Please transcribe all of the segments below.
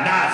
Not.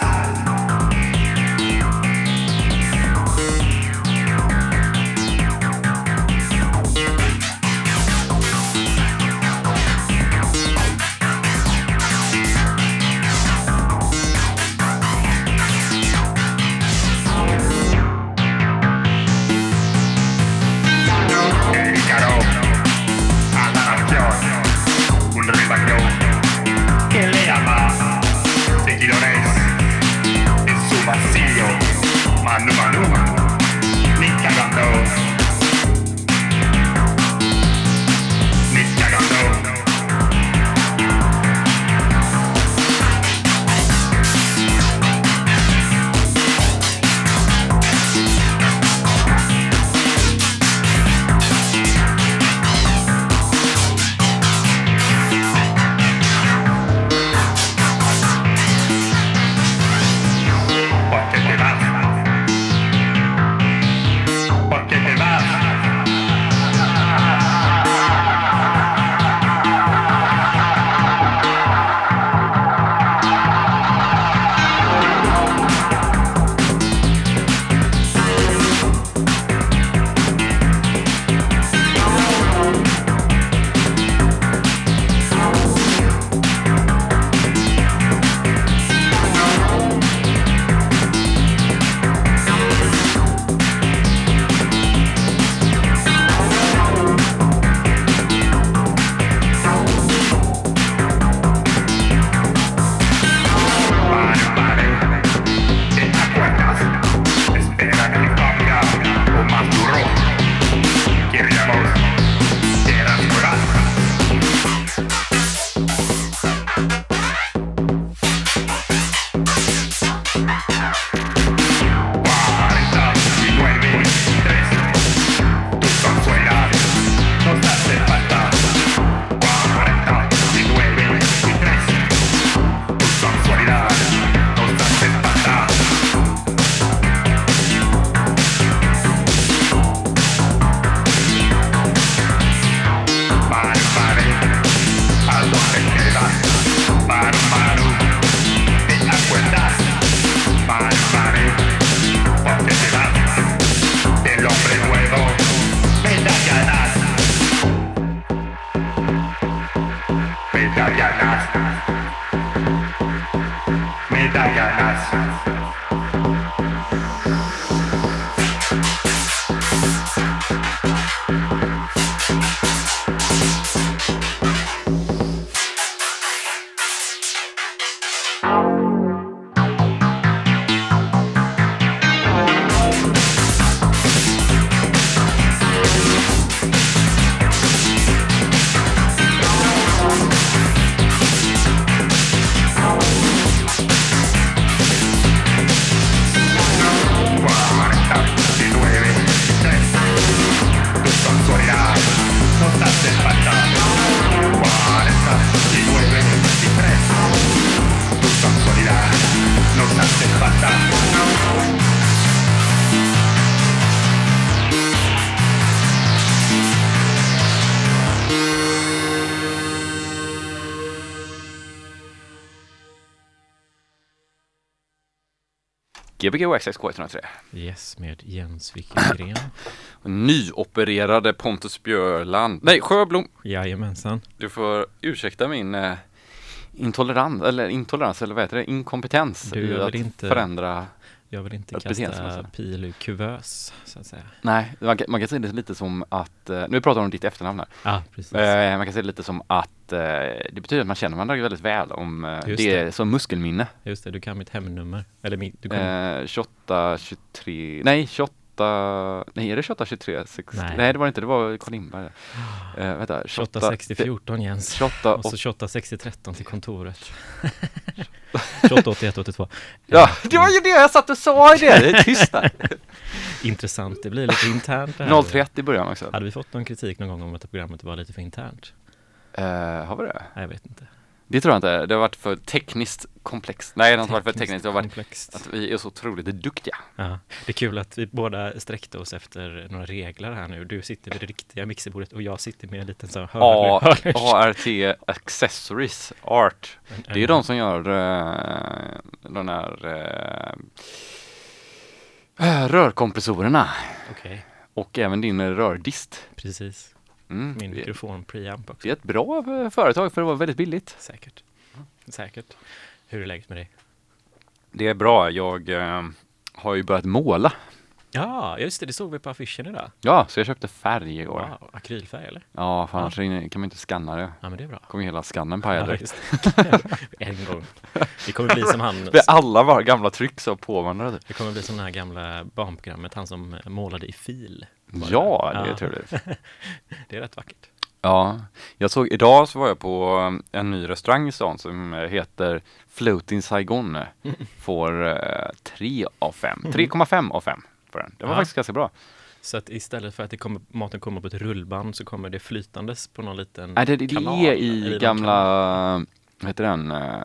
Gbg XXK 103. Yes, med Jens Wikegren. Nyopererade Pontus Björland. Nej, Sjöblom. Jajamensan. Du får ursäkta min eh, intolerans, eller intolerans, eller vad heter det? Inkompetens Du, i att inte- förändra. Jag vill inte kasta pil ur kuvös, så att säga. Nej, man kan, man kan säga det lite som att, eh, nu pratar vi om ditt efternamn här. Ja, precis. Eh, man kan säga det lite som att eh, det betyder att man känner varandra väldigt väl om Just det är som muskelminne. Just det, du kan mitt hemnummer. Eller du kan, Eh, 28, 23, nej 28 28, nej är det 28 23 6, nej. Nej. det var det inte, det var Carl Lindberg. Uh, vänta, 28 60 14 Jens. 28 Och så och, 28 60 13 till kontoret. 28 81 82. Ja, det var ju det jag satt och sa i det, det är tyst där. Intressant, det blir lite internt det här. 031 i början också. Hade vi fått någon kritik någon gång om att programmet var lite för internt? Uh, har vi det? Nej, jag vet inte. Det tror jag inte, det har varit för tekniskt komplext. Nej, det har inte varit för tekniskt, det har varit komplext. att vi är så otroligt duktiga. Ja, det är kul att vi båda sträckte oss efter några regler här nu. Du sitter vid det riktiga mixerbordet och jag sitter med en liten sån hörlurs. ART Accessories Art. Det är de som gör uh, de här uh, rörkompressorerna Okej, och även din rördist. precis. Mm. Min det- mikrofon preamp också. Det är ett bra eh, företag för det var väldigt billigt. Säkert. Säkert. Hur är läget med dig? Det är bra, jag eh, har ju börjat måla. Ja, just det, det såg vi på affischen idag. Ja, så jag köpte färg igår. Wow, akrylfärg eller? Ja, för annars kan man inte skanna det. Ja, men det är bra. kommer hela skannen paja direkt. det. en gång. Det kommer bli som han, För alla våra gamla tryck så typ. det kommer bli som det här gamla barnprogrammet, han som målade i fil. Ja, det är Ja. trevligt. Det är rätt vackert. Ja, jag såg idag så var jag på eh, en ny restaurang i stan som eh, heter Floating Saigon. Får eh, 3 av 5, 3,5 av 5 på den. Det var Ja. faktiskt ganska bra. Så att istället för att det kommer, maten kommer på ett rullband så kommer det flytandes på någon liten Nej, det, det kanal, är i gamla, vad heter den, eh,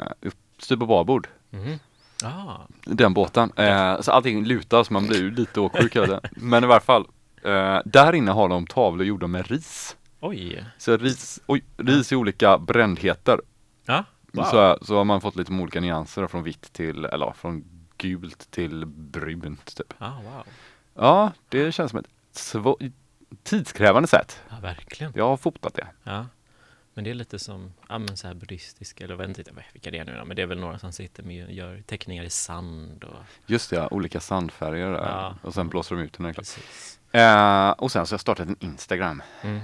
styr på babord. Mhm. Ah, Den båten. Eh, så allting lutar så man blir lite åksjuk det. Men i varje fall, eh, där inne har de tavlor gjorda med ris. oj. Så ris, oj, ris i olika brändheter. Ja, wow. Så, så har man fått lite olika nyanser från vitt till, eller från gult till brunt typ. Ah, wow. Ja, det känns som ett svå- tidskrävande sätt. Ja, verkligen. Jag har fotat det. Ja. Men det är lite som, ja men så här buddhistisk, eller vet inte vilka det är nu då, men det är väl några som sitter med och gör teckningar i sand och Just det, ja, olika sandfärger där. Ja. Och sen blåser de ut den. här. precis. Eh, och sen så har jag startat en Instagram. Mm.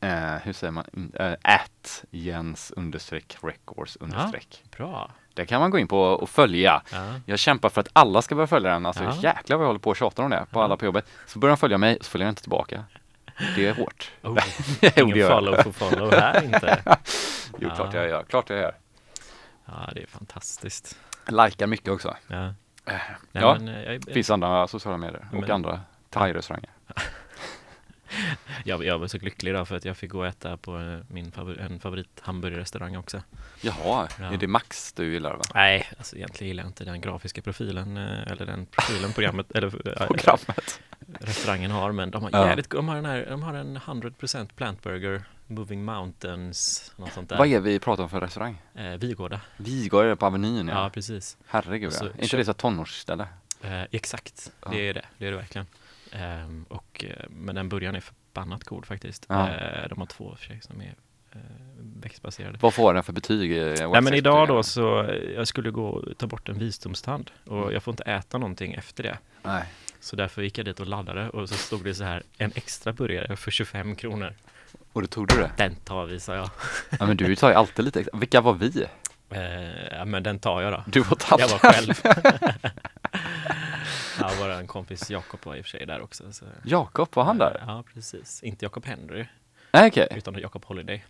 Eh, hur säger man? Eh, At Jens understreck records understreck. Bra. Det kan man gå in på och följa. Ja. Jag kämpar för att alla ska börja följa den. Alltså Ja. jäklar vad jag håller på och tjatar om det på alla på jobbet. Så börjar de följa mig så följer jag inte tillbaka. Det är hårt. Oh, ingen jag. follow for follow här inte. Jo, Ja. klart jag gör. Klart jag gör. Ja, det är fantastiskt. Likar mycket också. Ja. Nej, Ja, men, eh, jag, Det finns andra sociala medier och Men- andra thai-restauranger. jag, jag var så lycklig idag för att jag fick gå och äta på eh, min favor, en favorithamburgerrestaurang också. Jaha, Ja. är det Max du gillar va? Nej, alltså egentligen gillar jag inte den grafiska profilen eh, eller den profilen programmet eller eh, Programmet. restaurangen har, men de har Ja. jävligt, de har den här, de har en 100% plant burger, Moving Mountains, något sånt där. Vad är vi pratar om för restaurang? Eh, Vigårda. Vigård är det på Avenyn ja. Ja, precis. Herregud ja. Så Är inte det så tonårsställe? Eh, exakt, Ja. det är det. Det är det verkligen. Ehm, och, eh, men den burgaren är förbannat god faktiskt. Ja. Eh, de har två för sig som är eh, växtbaserade. Vad får den för betyg? Nej men idag då så, jag skulle gå och ta bort en visdomstand och Mm. jag får inte äta någonting efter det. Nej. Så därför gick jag dit och laddade och så stod det så här, en extra burgare för 25 kronor. Och då tog du det? Den tar vi, sa jag. Ja men du tar ju alltid lite extra. Vilka var vi? Eh, ja men den tar jag då. Du var tatt. Jag var själv. ja, vår kompis Jakob var i och för sig där också. Så. Jakob, var han där? Ja, precis. Inte Jakob Henry, Nej okej. utan Jakob Holiday.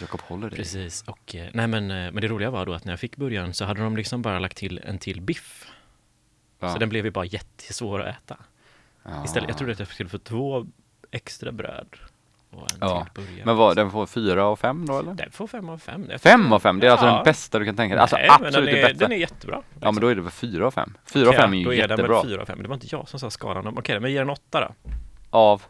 Jakob dig. Precis. Och, eh, nej, men, eh, men det roliga var då att när jag fick burgaren så hade de liksom bara lagt till en till biff. Ja. Så den blev ju bara jättesvår att äta. Ja. Istället, jag trodde att jag skulle få två extra bröd och en Ja, till burgare. Men vad, den får fyra av fem då eller? Den får fem av fem. Fem av fem? Det är alltså den bästa du kan tänka dig? Alltså Nej, men absolut den det är, bästa? Den är jättebra. Ja men då är det väl fyra av fem? Fyra av fem är då ju är den jättebra. väl fyra av fem. Det var inte jag som sa skalan. Okej, men ge den åtta då. Av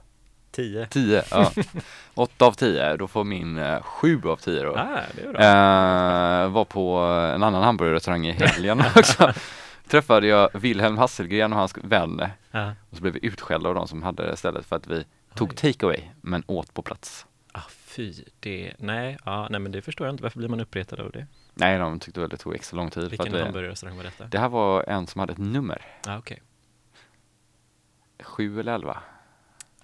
Tio. tio? Ja. Åtta av tio, då får min eh, sju av tio då. Ah, det. Eh, var på en annan hamburgerrestaurang i helgen också. Träffade jag Wilhelm Hasselgren och hans vän Ja. och så blev vi utskällda av de som hade det stället för att vi tog takeaway men åt på plats. Ah, fy, det, nej, ja, nej men det förstår jag inte. Varför blir man uppretad av det? Nej, de tyckte väl det tog extra lång tid. Vilken hamburgerrestaurang var detta? det här var en som hade ett nummer, Ah, okej. sju eller elva.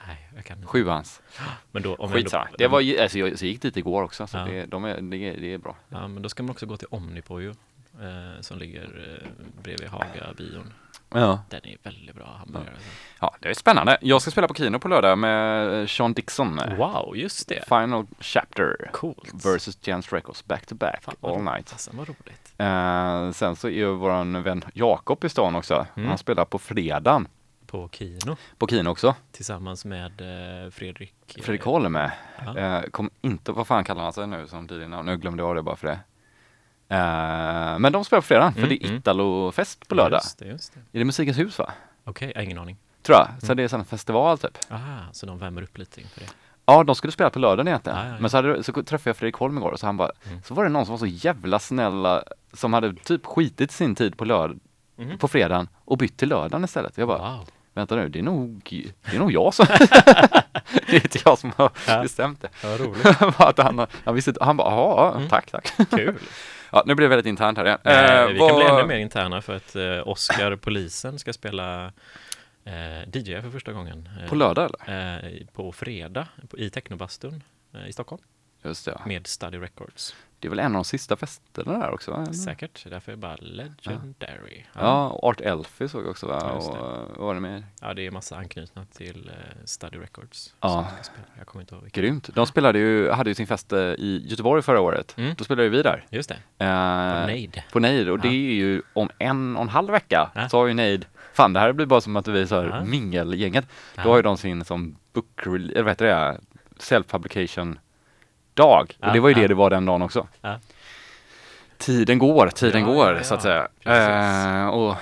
Nej, jag kan inte. Sjuans. Men då, om Skitsamma. jag, Det var, ju- alltså, jag, så jag gick dit igår också, så Ja. det, de är, det, är, det är bra. Ja, men då ska man också gå till Omnipojo eh, som ligger eh, bredvid Haga-bion. Ja. Den är väldigt bra hamburgare. alltså. ja, det är spännande. Jag ska spela på Kino på lördag med Sean Dixon. Wow, just det. Final Chapter Coolt. versus Jens Records back to back Fan, all night. Fasen vad roligt. Eh, sen så är ju våran vän Jakob i stan också. Mm. Han spelar på fredagen På Kino på Kino också. tillsammans med eh, Fredrik. eh, Fredrik Holm är. Ja. Eh, kom inte, vad fan kallar han sig nu som DJ-namn? Nu glömde jag det bara för det. Eh, men de spelar på fredag, för Mm, det är mm. Italofest på lördag. Just det, just det. Är det Musikens hus va? Okej, har ingen aning. Tror jag. Mm. Så det är en festival typ. Aha, så de värmer upp lite inför det. Ja, de skulle spela på lördagen egentligen. Ja, ja, ja. Men så, hade, så träffade jag Fredrik Holm igår och så han bara, Mm. så var det någon som var så jävla snälla som hade typ skitit sin tid på lördag, Mhm. på fredagen och bytt till lördagen istället. Jag bara, Wow. vänta nu, det är nog, det är nog jag som, det är inte jag som har Ja. bestämt det. Vad roligt. Att han, han visste han bara, ja, Mm. tack, tack. Kul. Ja, nu blir det väldigt internt här igen. Eh, Eh, vi kan bli vad- ännu mer interna för att eh, Oscar Polisen ska spela eh, DJ för första gången. eh, På lördag eller? eh, på fredag i Technobastun eh, i Stockholm Just det, med Study Records. Det är väl en av de sista festerna där också? va? Säkert, därför är det bara legendary. Ja, och Art Elfie såg jag också va? Ja, och det. vad var det mer? Ja, det är massa anknutna till eh, Study Records. Ja. Jag kommer inte ihåg vilka. Grymt. De spelade ju, hade ju sin fest eh, i Göteborg förra året. Mm. Då spelade ju vi där. Just det, Eh, på Nade. På Nejd och det Ja. är ju om en och en halv vecka Ja. så har ju Nejd, fan det här blir bara som att vi så här Ja. mingelgänget. Ja. Då har ju de sin som book, eller vad heter det, self-publication dag. Ja, Och det var ju det ja. det var den dagen också. Ja. Tiden går, tiden går så att säga. Eh, och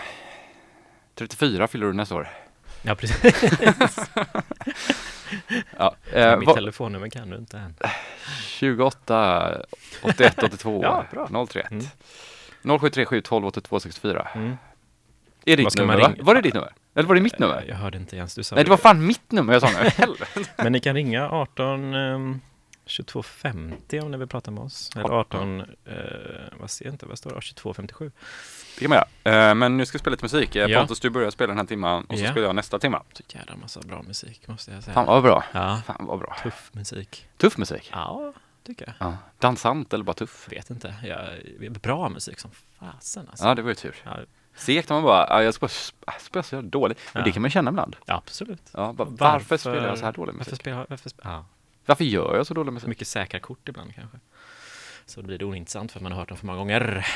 34 fyller du nästa år. Ja, precis. Ja, eh, Mitt telefonnummer kan du inte än. 28 81 82 Ja, bra. 031 Mm. 0737 12 82 64. Mm. Är det Vad ditt nummer va? Var det ditt nummer? Eller var det mitt nummer? Jag hörde inte ens du sa Nej det var fan mitt nummer jag sa nu. Men ni kan ringa 18 ehm, 2250 om ni vill prata med oss. Eller 18, eh, vad ser jag inte, vad står det? 2257. Det kan man göra. Eh, Men nu ska vi spela lite musik. Eh, Ja. Pontus du börjar spela den här timman och så Ja. spelar jag nästa timma. Så jävla massa bra musik måste jag säga. Fan vad bra. Ja, Fan vad bra. tuff musik. Tuff musik. Ja, tycker jag. Ja. Dansant eller bara tuff? Vet inte. Jag, bra musik som fasen alltså. Ja det var ju tur. Ja, Segt när man bara, ja, jag ska bara sp- spela så dåligt. Men Ja. det kan man känna ibland. absolut. Ja, bara, varför, spelar jag så här dålig Varför musik? spelar varför spe, ja, Varför gör jag så dålig så musik? mycket säkra kort ibland kanske. Så blir det ointressant för att man har hört dem för många gånger.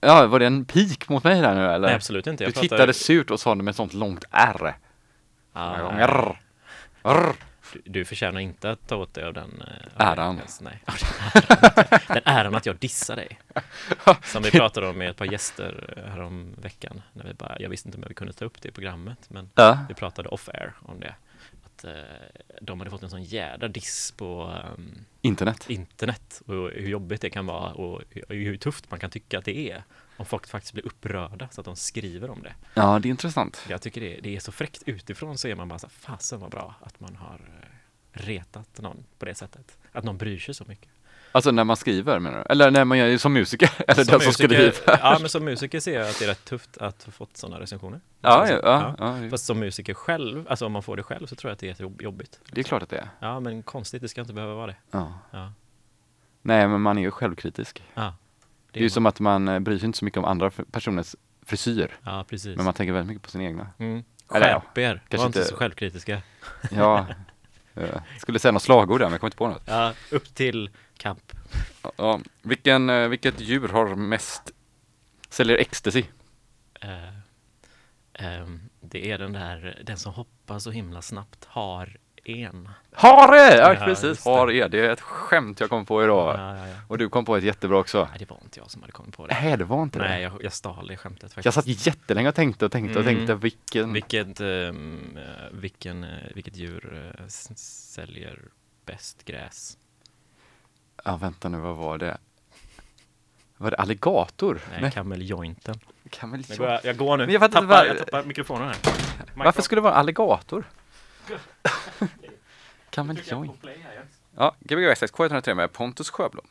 Ja, var det en pik mot mig där nu eller? Nej, absolut inte. Du Jag pratar- tittade surt och sa det med ett sånt långt R. Ja, gånger. R. Du, du förtjänar inte att ta åt dig av den eh, av Äran. den- Nej, av den äran. Den äran att jag dissar dig. Som vi pratade om med ett par gäster eh, härom veckan. När vi bara, jag visste inte om vi kunde ta upp det i programmet, men Ja. vi pratade off-air om det. Att eh, de hade fått en sån jädra diss på ehm, Internet. internet och hur jobbigt det kan vara och hur, hur tufft man kan tycka att det är. Om folk faktiskt blir upprörda så att de skriver om det. Ja, det är intressant. Jag tycker det, det är så fräckt utifrån så är man bara så fasen vad bra att man har eh, retat någon på det sättet. Att någon bryr sig så mycket. Alltså när man skriver menar du? Eller när man gör som musiker? Eller den som skriver? Ja, men som musiker ser jag att det är rätt tufft att få fått sådana recensioner. Ja, Så- ja, ja, ja. det- Fast som musiker själv, alltså om man får det själv så tror jag att det är jättejobbigt. Det är klart att det är. Ja, men konstigt, det ska inte behöva vara det. Ja. Ja, Nej, men man är ju självkritisk. ja. Det är ju som att man eh, bryr sig inte så mycket om andra personers frisyr. Ja, precis. Men man tänker väldigt mycket på sin egna. Mm. Ja, Skärp er, var inte så självkritiska. Ja. eh, skulle säga något slagord där, men jag kommer inte på något. Ja, upp till kamp. Ja, vilken, eh, vilket djur har mest, säljer ecstasy? Eh, ehm, det är den där, den som hoppar så himla snabbt har en. Hare! Ja, Ja, precis. det. Hare. Det är ett skämt jag kom på idag. Ja, ja. Och du kom på ett jättebra också. Nej, det var inte jag som hade kommit på det. Nej, det var inte Nej, det. jag, jag stal det skämtet faktiskt. Jag satt jättelänge och tänkte och tänkte och Mm. tänkte vilken... Vilket, eh, vilken, vilket djur säljer bäst gräs? Ja, vänta nu, vad var det? Var det alligator? Nej, kameljointen. Nu går jag, jag går nu. Men jag tappar, var- jag tappar mikrofonen här. Varför skulle det vara alligator? Kameljoint. Ja, Gbg Access K103 med Pontus Sjöblom.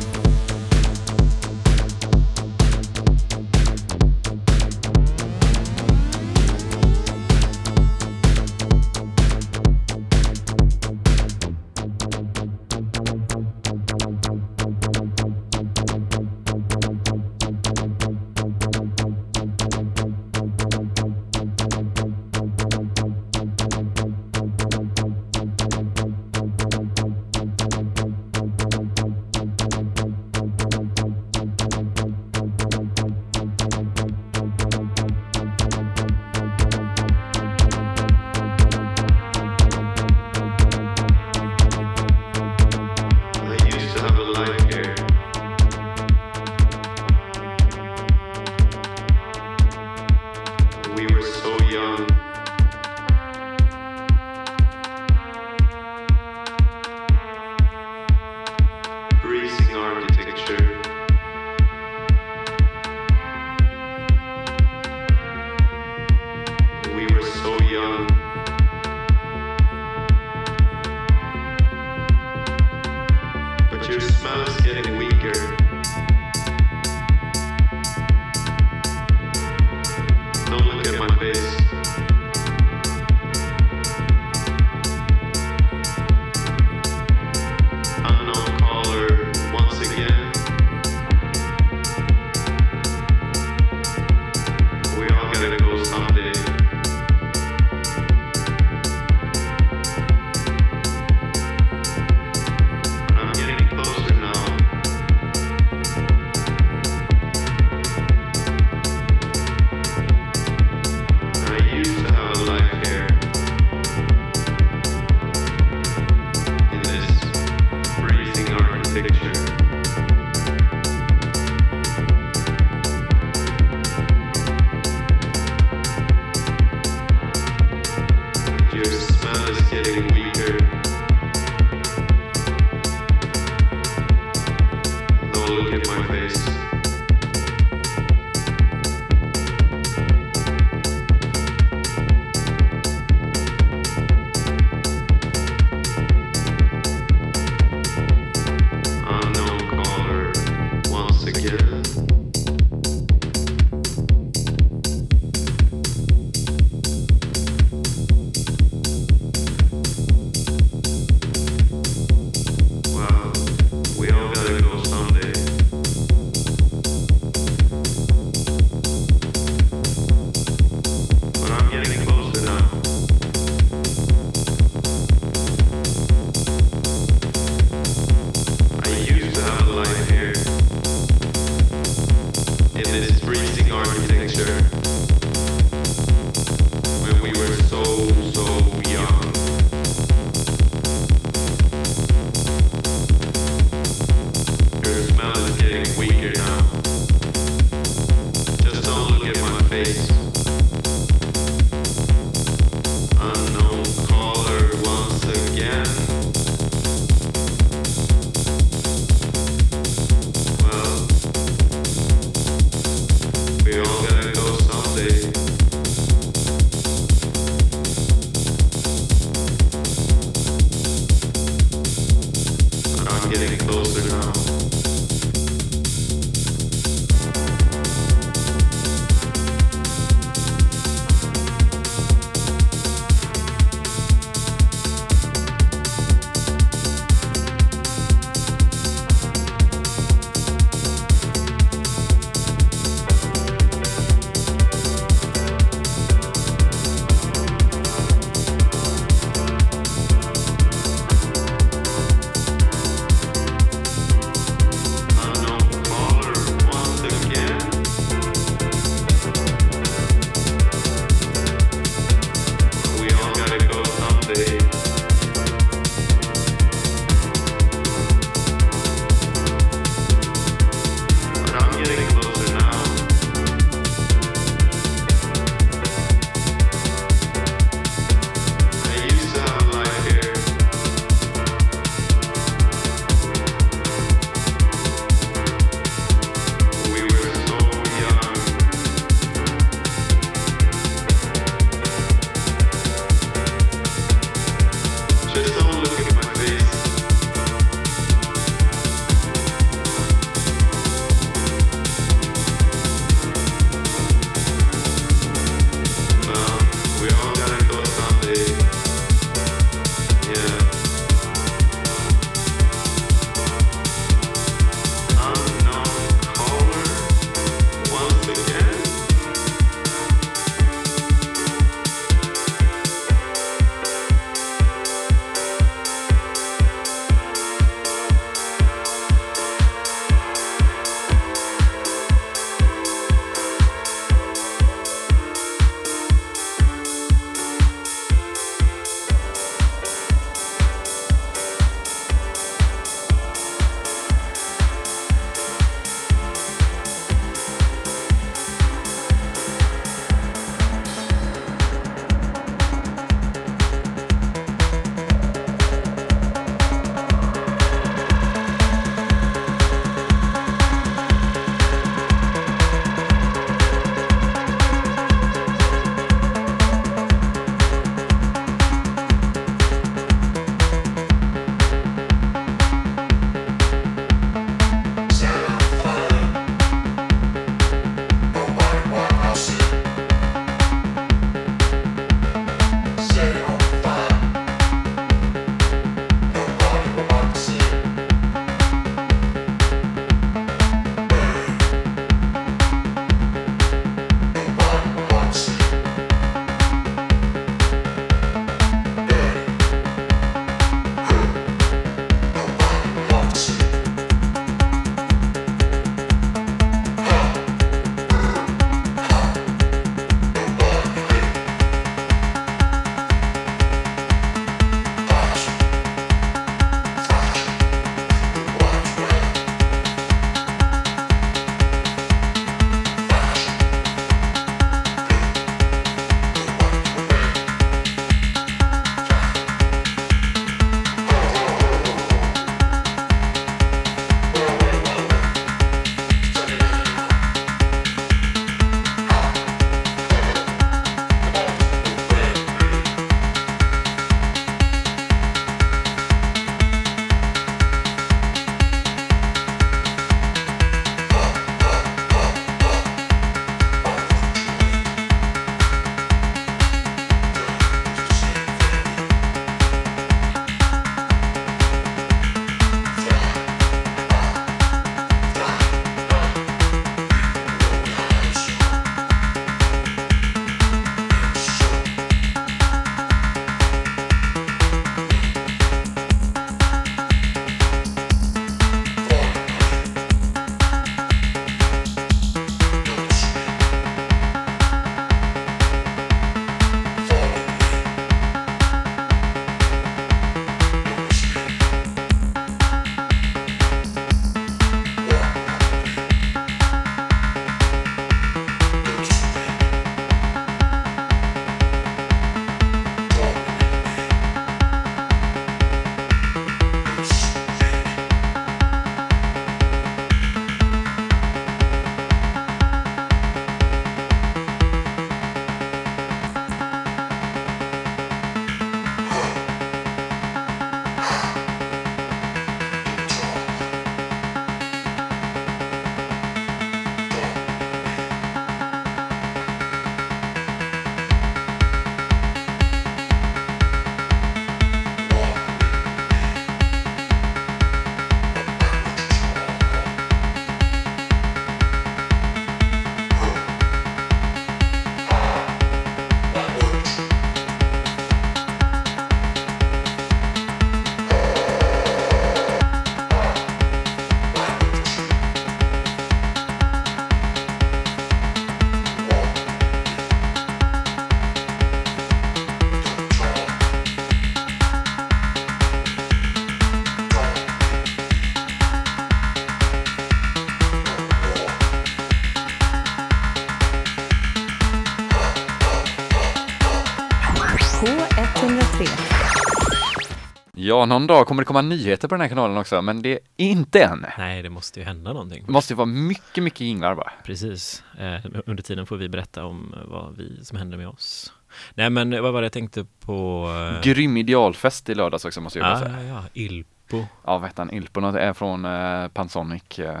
Ja, någon dag kommer det komma nyheter på den här kanalen också, men det är inte än. Nej, det måste ju hända någonting. Det måste ju vara mycket, mycket jinglar bara. Precis. Eh, under tiden får vi berätta om eh, vad vi som händer med oss. Nej, men vad var det jag tänkte på? eh, Grym idealfest i lördags också måste jag Ja, säga. ja, ja, Ilpo. Ja, vad heter han? Ilpon är från eh, Pansonic, eh,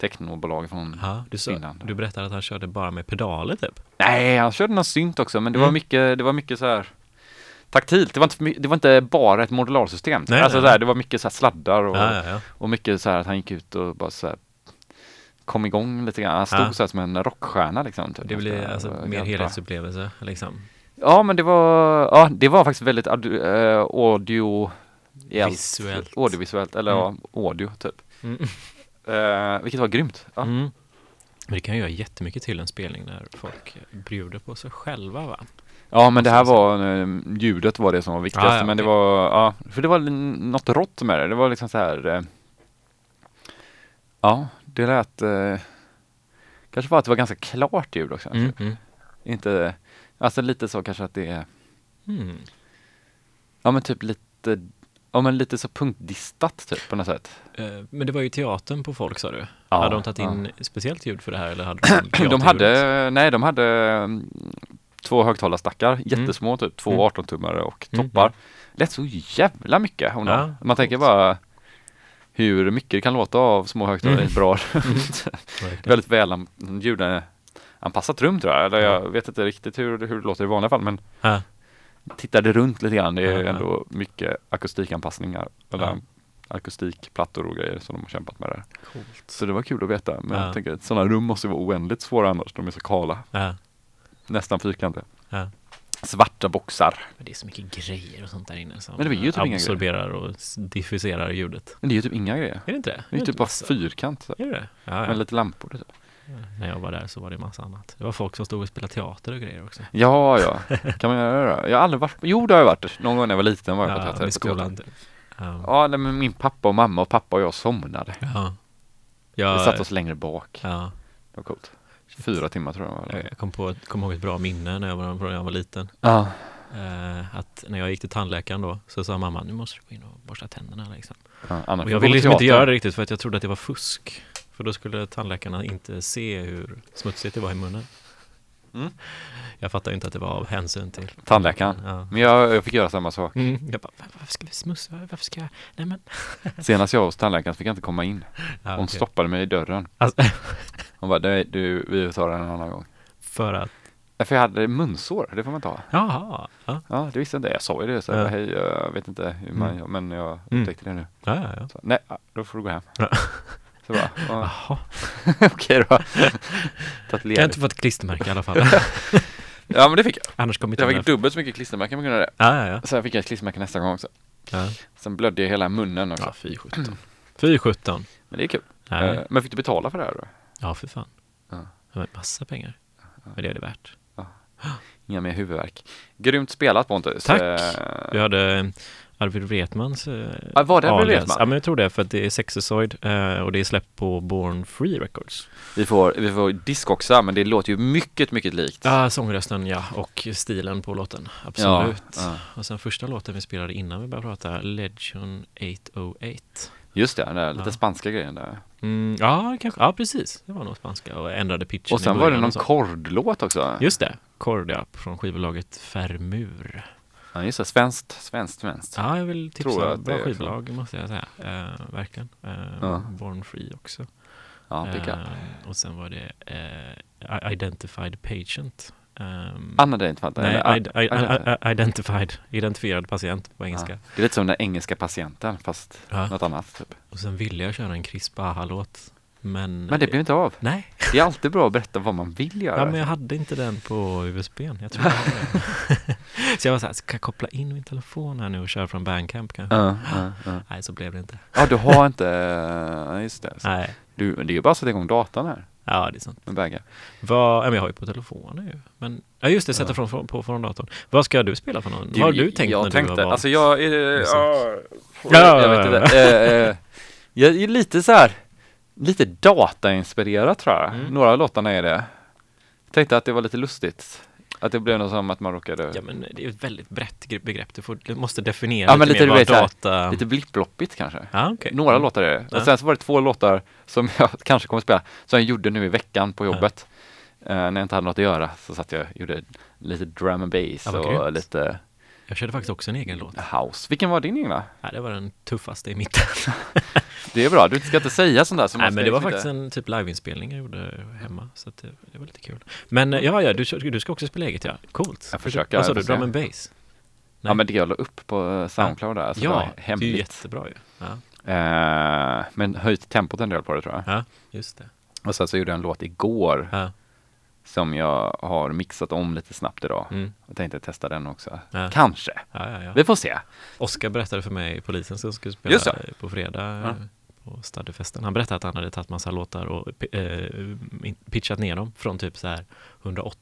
technobolag från... Ja, du, sa, Finland. du berättade att han körde bara med pedaler typ. Nej, han körde någon synt också, men det var Mm. mycket, det var mycket så här taktilt. Det var inte, det var inte bara ett modularsystem. Nej, alltså nej, nej. det var mycket så sladdar och, Ja, ja, ja. och mycket så här att han gick ut och bara så här kom igång lite grann. Han stod så här som en rockstjärna liksom. typ. Det Ganska- alltså mer helhetsupplevelse liksom. Ja, men det var, ja, det var faktiskt väldigt adu- eh, audio Visuellt. Audiovisuellt, eller Mm. ja, audio typ. Mm. Eh, vilket var grymt. Ja. Mm. Men det kan ju göra jättemycket till en spelning när folk bjuder på sig själva va? Ja men det här var, eh, ljudet var det som var viktigast. Ja, ja, men det var, ja, för det var något rått med det. Det var liksom så här. Eh, ja, det lät, eh, kanske var att det var ganska klart ljud också. Mm. Mm. Inte, alltså lite så kanske att det är, Mm. ja men typ lite, ja men lite så punktdistat typ på något sätt. Eh, Men det var ju teatern på folk sa du? Ja, hade de tagit ja. in speciellt ljud för det här eller hade de De hade, nej de hade två högtalarstackar, Mm. jättesmå typ, två Mm. 18-tummare och Mm. toppar. Lät så jävla mycket om Ja. Man tänker bara hur mycket det kan låta av små högtalare i ett bra Verkligen. väldigt väl ljudanpassat rum tror jag. Eller jag vet inte riktigt hur, hur det låter i vanliga fall men Ja. tittade runt lite grann. Det är Ja, ändå mycket akustikanpassningar eller akustikplattor och grejer som de har kämpat med där. Coolt. Så det var kul att veta. Men Ja. jag tänker att sådana rum måste vara oändligt svåra annars. De är så kala. Ja. Nästan fyrkantiga. Ja. Svarta boxar. Men det är så mycket grejer och sånt där inne som Men det var ju typ absorberar och diffuserar ljudet. Men det är ju typ inga grejer. Är det inte det? Det är ju typ bara massa- fyrkant. Så. Är det det? Ja, Med ja. lite lampor. Typ. När jag var där så var det massa annat. Det var folk som stod och spelade teater och grejer också. Ja, ja. Kan man göra det? Jag har aldrig varit Jo, det har jag varit. Någon gång när jag var liten var jag på Ja, teater. med skolan. typ. Ja. Ja, men min pappa och mamma och pappa och jag somnade. Ja. Vi Jag, satt oss längre bak. ja. Det var coolt. Fyra timmar tror jag var. Jag kom, på, kom ihåg ett bra minne när jag var, när jag var liten. Ja. Eh, att när jag gick till tandläkaren då så sa mamma nu måste du gå in och borsta tänderna liksom. annars Och jag ville vi liksom inte göra det riktigt för att jag trodde att det var fusk. För då skulle tandläkarna inte se hur smutsigt det var i munnen. Mm. Jag fattar ju inte att det var av hänsyn till Tandläkaren. Ja. Men jag, jag fick göra samma sak. Mm. Jag bara, "Va- varför ska vi smussa? Varför ska jag? Nej men. Senast jag var hos tandläkaren fick jag inte komma in. Ja, Hon okej. stoppade mig i dörren. Alltså, Hon bara, nej du, vi tar det en annan gång. för att, För jag hade munsår, det får man ha. jaha. Ja, Ja, det visste jag inte. Jag sa ju det. Så jag Ja. bara, hej, jag vet inte hur man Mm. men jag Mm. upptäckte det nu. ja, ja. ja. Så, nej, då får du gå hem. Ja. Så bara, ja, Jaha. okej då. Tagit Jag har ledigt. inte fått klistermärke i alla fall. Ja, men det fick jag. Annars kommer Jag fick dubbelt så mycket klistermärken på grund av det. Ja, ja, ja. Så jag fick ett klistermärke nästa gång också. ja. Sen blödde jag hela munnen också. Ja, fy sjutton. Fy sjutton. Men det är kul. Nej. Eh, Men fick du betala för det här då? Ja, för fan. Ja. Det var massa pengar. Men det är det värt. Inga mer huvudvärk. Grymt spelat Pontus. Tack. Eh, Vi hade Arvid Wretmans eh, Ja, var det Arvid. Wretman? Ja, men jag tror det för att det är Sexozoid eh, och det är släppt på Born Free Records. Vi får, vi får diskoxa, men det låter ju mycket, mycket likt. Ja, sångrösten ja, och stilen på låten. Absolut. Ja, Och sen första låten vi spelade innan vi började prata, Legion 808. Just det, den där lite Ja. spanska grejen där. Mm, ja, kanske. Ja, precis. Det var nog spanska och ändrade pitchen Och sen var det någon kordlåt också. Just det, Kordia från skivbolaget Fermur. Ja, just det. Svenskt, svenskt, svenskt. Ja, jag vill tipsa. Tror jag Bra skivbolag måste jag säga. Eh, verkligen. Eh, Ja. Born Free också. Ja, pick up. Eh, och sen var det eh, Identified Patient. Um, inte fattar. nej, eller? id- id- id- identified, identifierad patient på engelska. Ja. Det är lite som den engelska patienten, fast Ja. något annat. Typ. Och sen ville jag köra en Chris Baha-låt. Men, Men det blev inte av. Nej, Det är alltid bra att berätta vad man vill göra. ja, men jag hade inte den på USBn. Jag tror jag. Så jag var så här, ska jag koppla in min telefon här nu och köra från Bandcamp kanske? Ja, ja, ja. Nej, så blev det inte. ja, du har inte, just det. Nej, Du, det är ju bara att sätta igång datorn här ja det är sant. med baggar. Vad, ja, men jag har ju på telefonen ju. Men, ja just det, sätta från, från, på från datorn. Vad ska du spela för någon? Vad har du tänkt jag när tänkte, du har valt? Alltså jag är, ja, Ja, jag vet inte. Eh, eh, jag är lite så här, lite datainspirerad tror jag. Mm. Några av låtarna är det. Tänkte att det var lite lustigt. Att det blev något som att man råkade... Ja men det är ett väldigt brett gre- begrepp. Du, får, du måste definiera Ja, men lite, lite, mer vad data... Lite blipploppigt kanske. Ja, okej. Några låtar är det. Ja. Och sen så var det två låtar som jag kanske kommer att spela, som jag gjorde nu i veckan på jobbet. Eh, när jag inte hade något att göra så satt jag och gjorde lite drum and bass Ja, och grymt. lite Jag körde faktiskt också en egen låt. house. Vilken var din egna? Ja, det var den tuffaste i mitten. Det är bra, du ska inte säga sånt där som Nej men det var liksom faktiskt inte- en typ liveinspelning jag gjorde hemma. Så det, det var lite kul. Men eh, ja, ja, du, du ska också spela eget ja. Coolt. Jag försöker, Vad sa du? Drum and bass? Ja men det jag la upp på eh, Soundcloud där, så det ja, var det är hemligt. jättebra ju. Ja, Eh, men höjt tempot en del på det tror jag. ja just det. Och sen så gjorde jag en låt igår Ja, som jag har mixat om lite snabbt idag. mm, Jag tänkte testa den också. Ja. Kanske. ja, ja. Vi får se. Oskar berättade för mig, polisen som skulle spela Just på fredag på Stadifesten. Han berättade att han hade tagit massa låtar och eh, pitchat ner dem från typ så här 180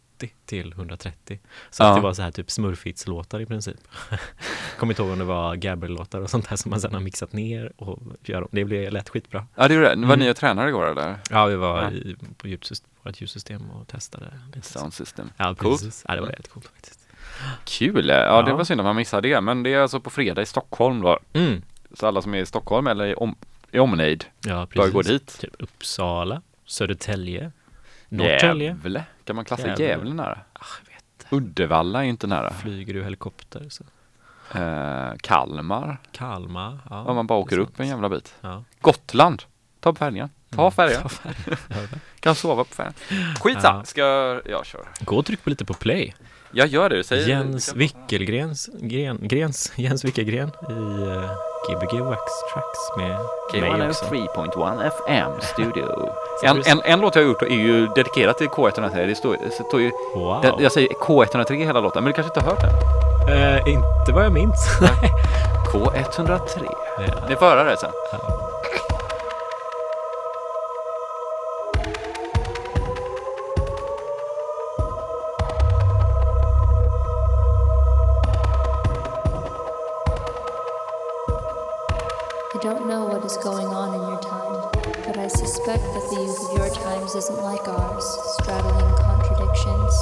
till 130. Så att det var så här typ smurfits-låtar i princip. Kommer inte ihåg om det var Gabriel-låtar och sånt där som man sen har mixat ner och gör om. Det blev lätt skitbra. Ja det gjorde det. Var Mm. ni och tränade igår eller? Ja, vi var i, på ljudsystem, vårt ljudsystem och testade. Sound system. Ja, Coolt. precis. Ja, det var jävligt coolt faktiskt. Kul! Ja, det Ja. var synd att man missade det. Men det är alltså på fredag i Stockholm då. Mm. Så alla som är i Stockholm eller i, om, i omnejd Ja, bör gå dit. Typ Uppsala, Södertälje, Norrtälje. Gävle. Kan man klassa Gävle. Gävle nära? Ah, jag vet. Uddevalla är inte nära. Flyger du helikopter? Så. Eh, Kalmar. Kalmar. Ja, Om man bara det åker upp en jävla bit. Ja. Gotland. Ta färjan. Ta Mm. färjan. Ta färjan. Ja, Kan sova på färjan. Skitsamma. Ja. Ska jag köra? Gå och tryck på lite på play. Jag gör det. Säg Jens Wickelgrens, gren, Grens, Jens Wickelgren i uh, Gbg Wax Tracks med mig också. 3.1 FM Studio. En, en, en låt jag har gjort är ju dedikerad till K103. Det står, det står ju, Wow. det, jag säger K103 hela låten, men du kanske inte har hört den? Eh, inte vad jag minns. K103. Ja. Ni får höra det sen. I don't know what is going on in your time, but I suspect that the youth of your times isn't like ours, straddling contradictions.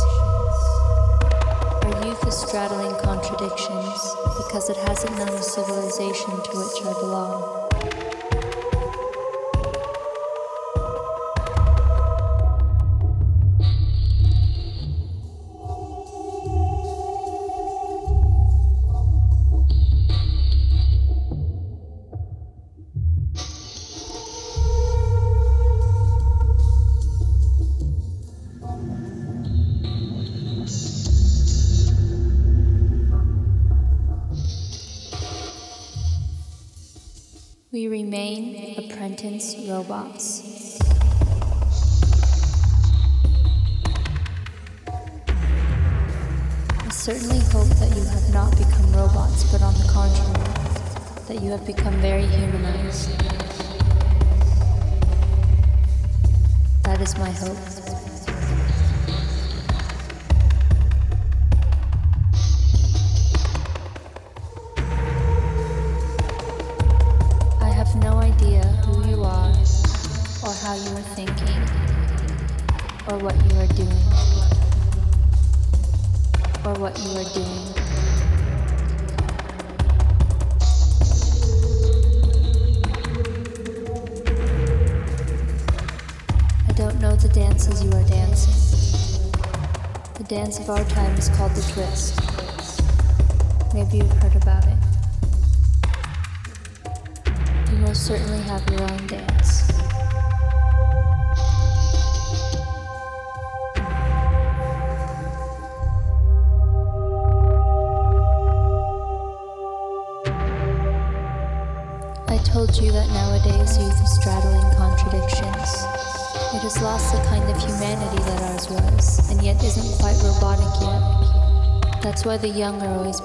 Our youth is straddling contradictions because it hasn't known the civilization to which I belong. Why the young are always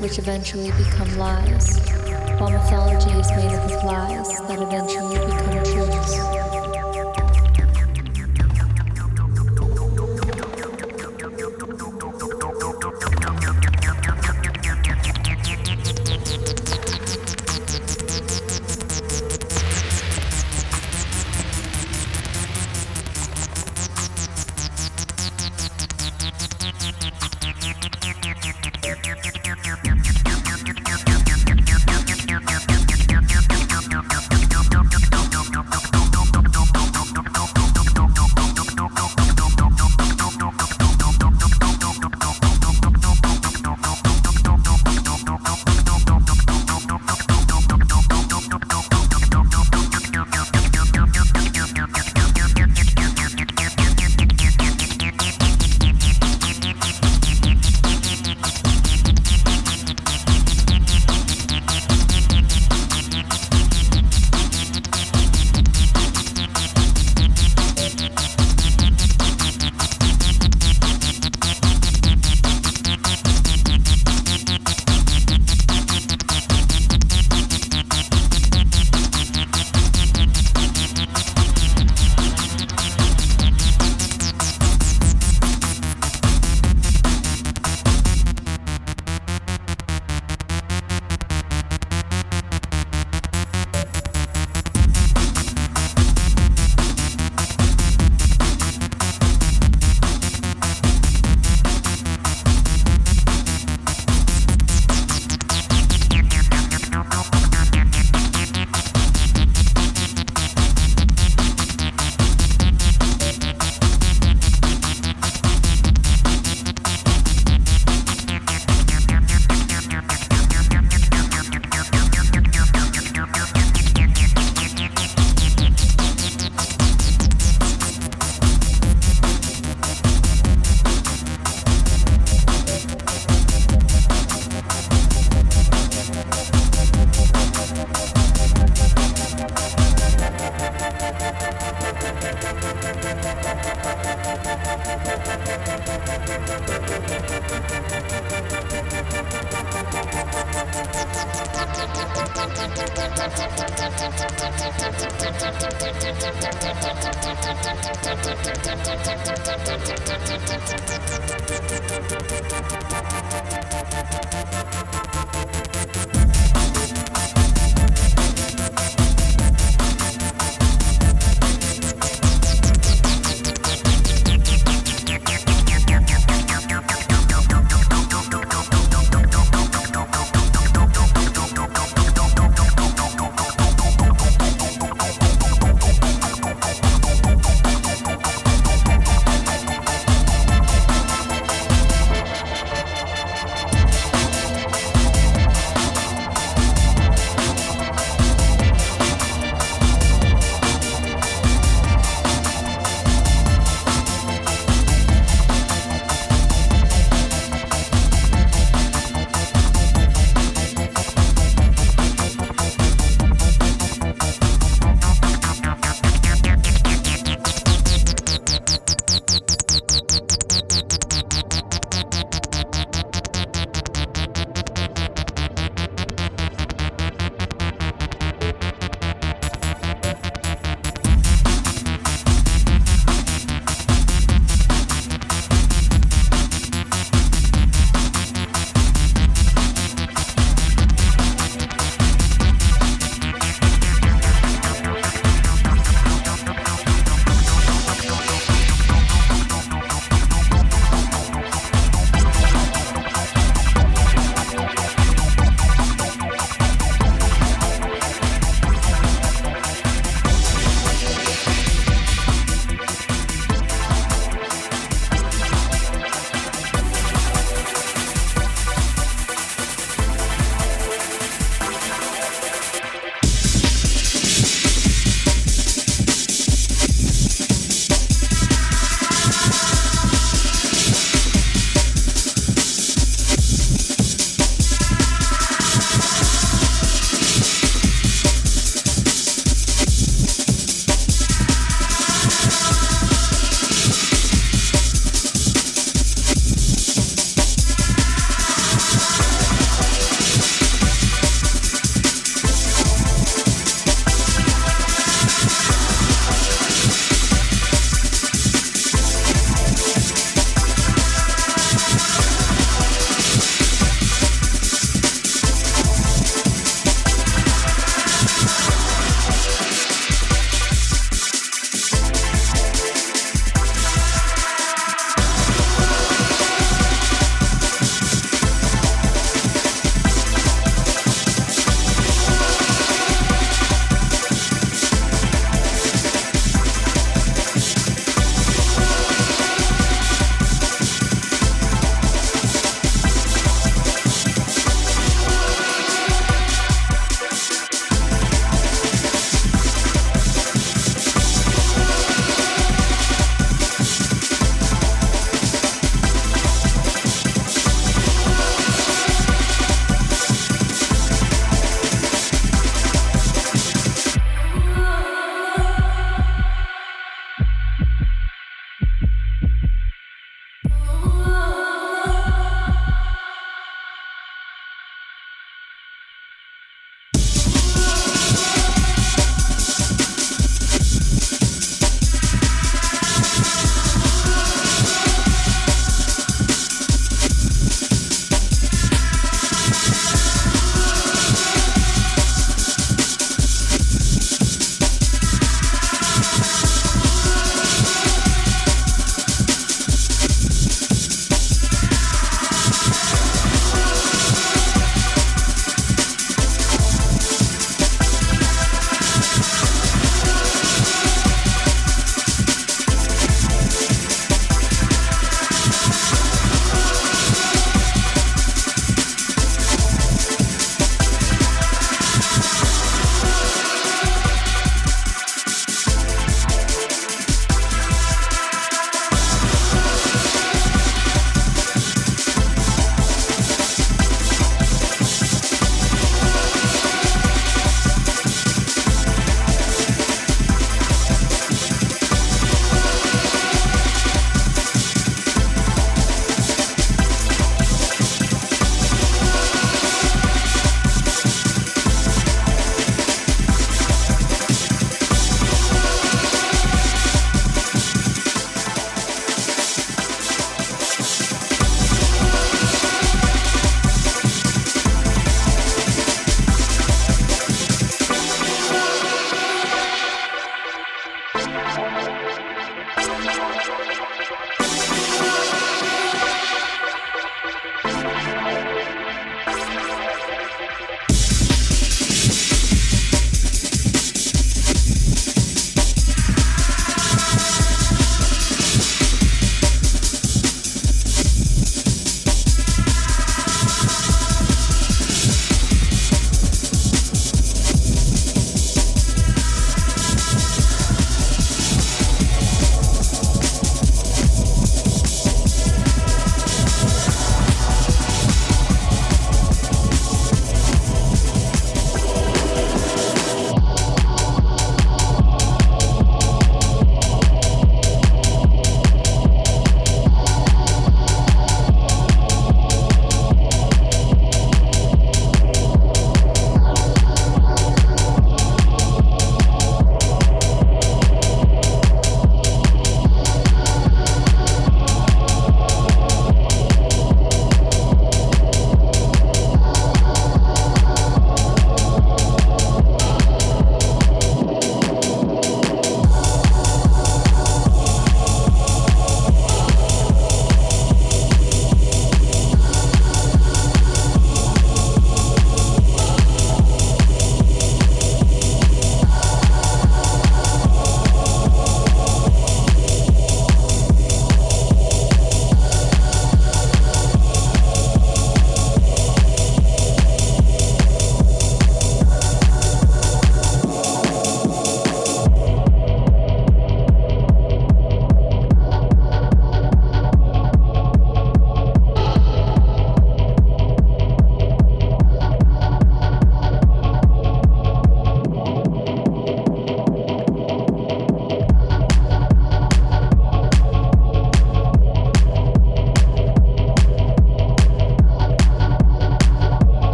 which eventually become lies, while mythology is made up of lies that eventually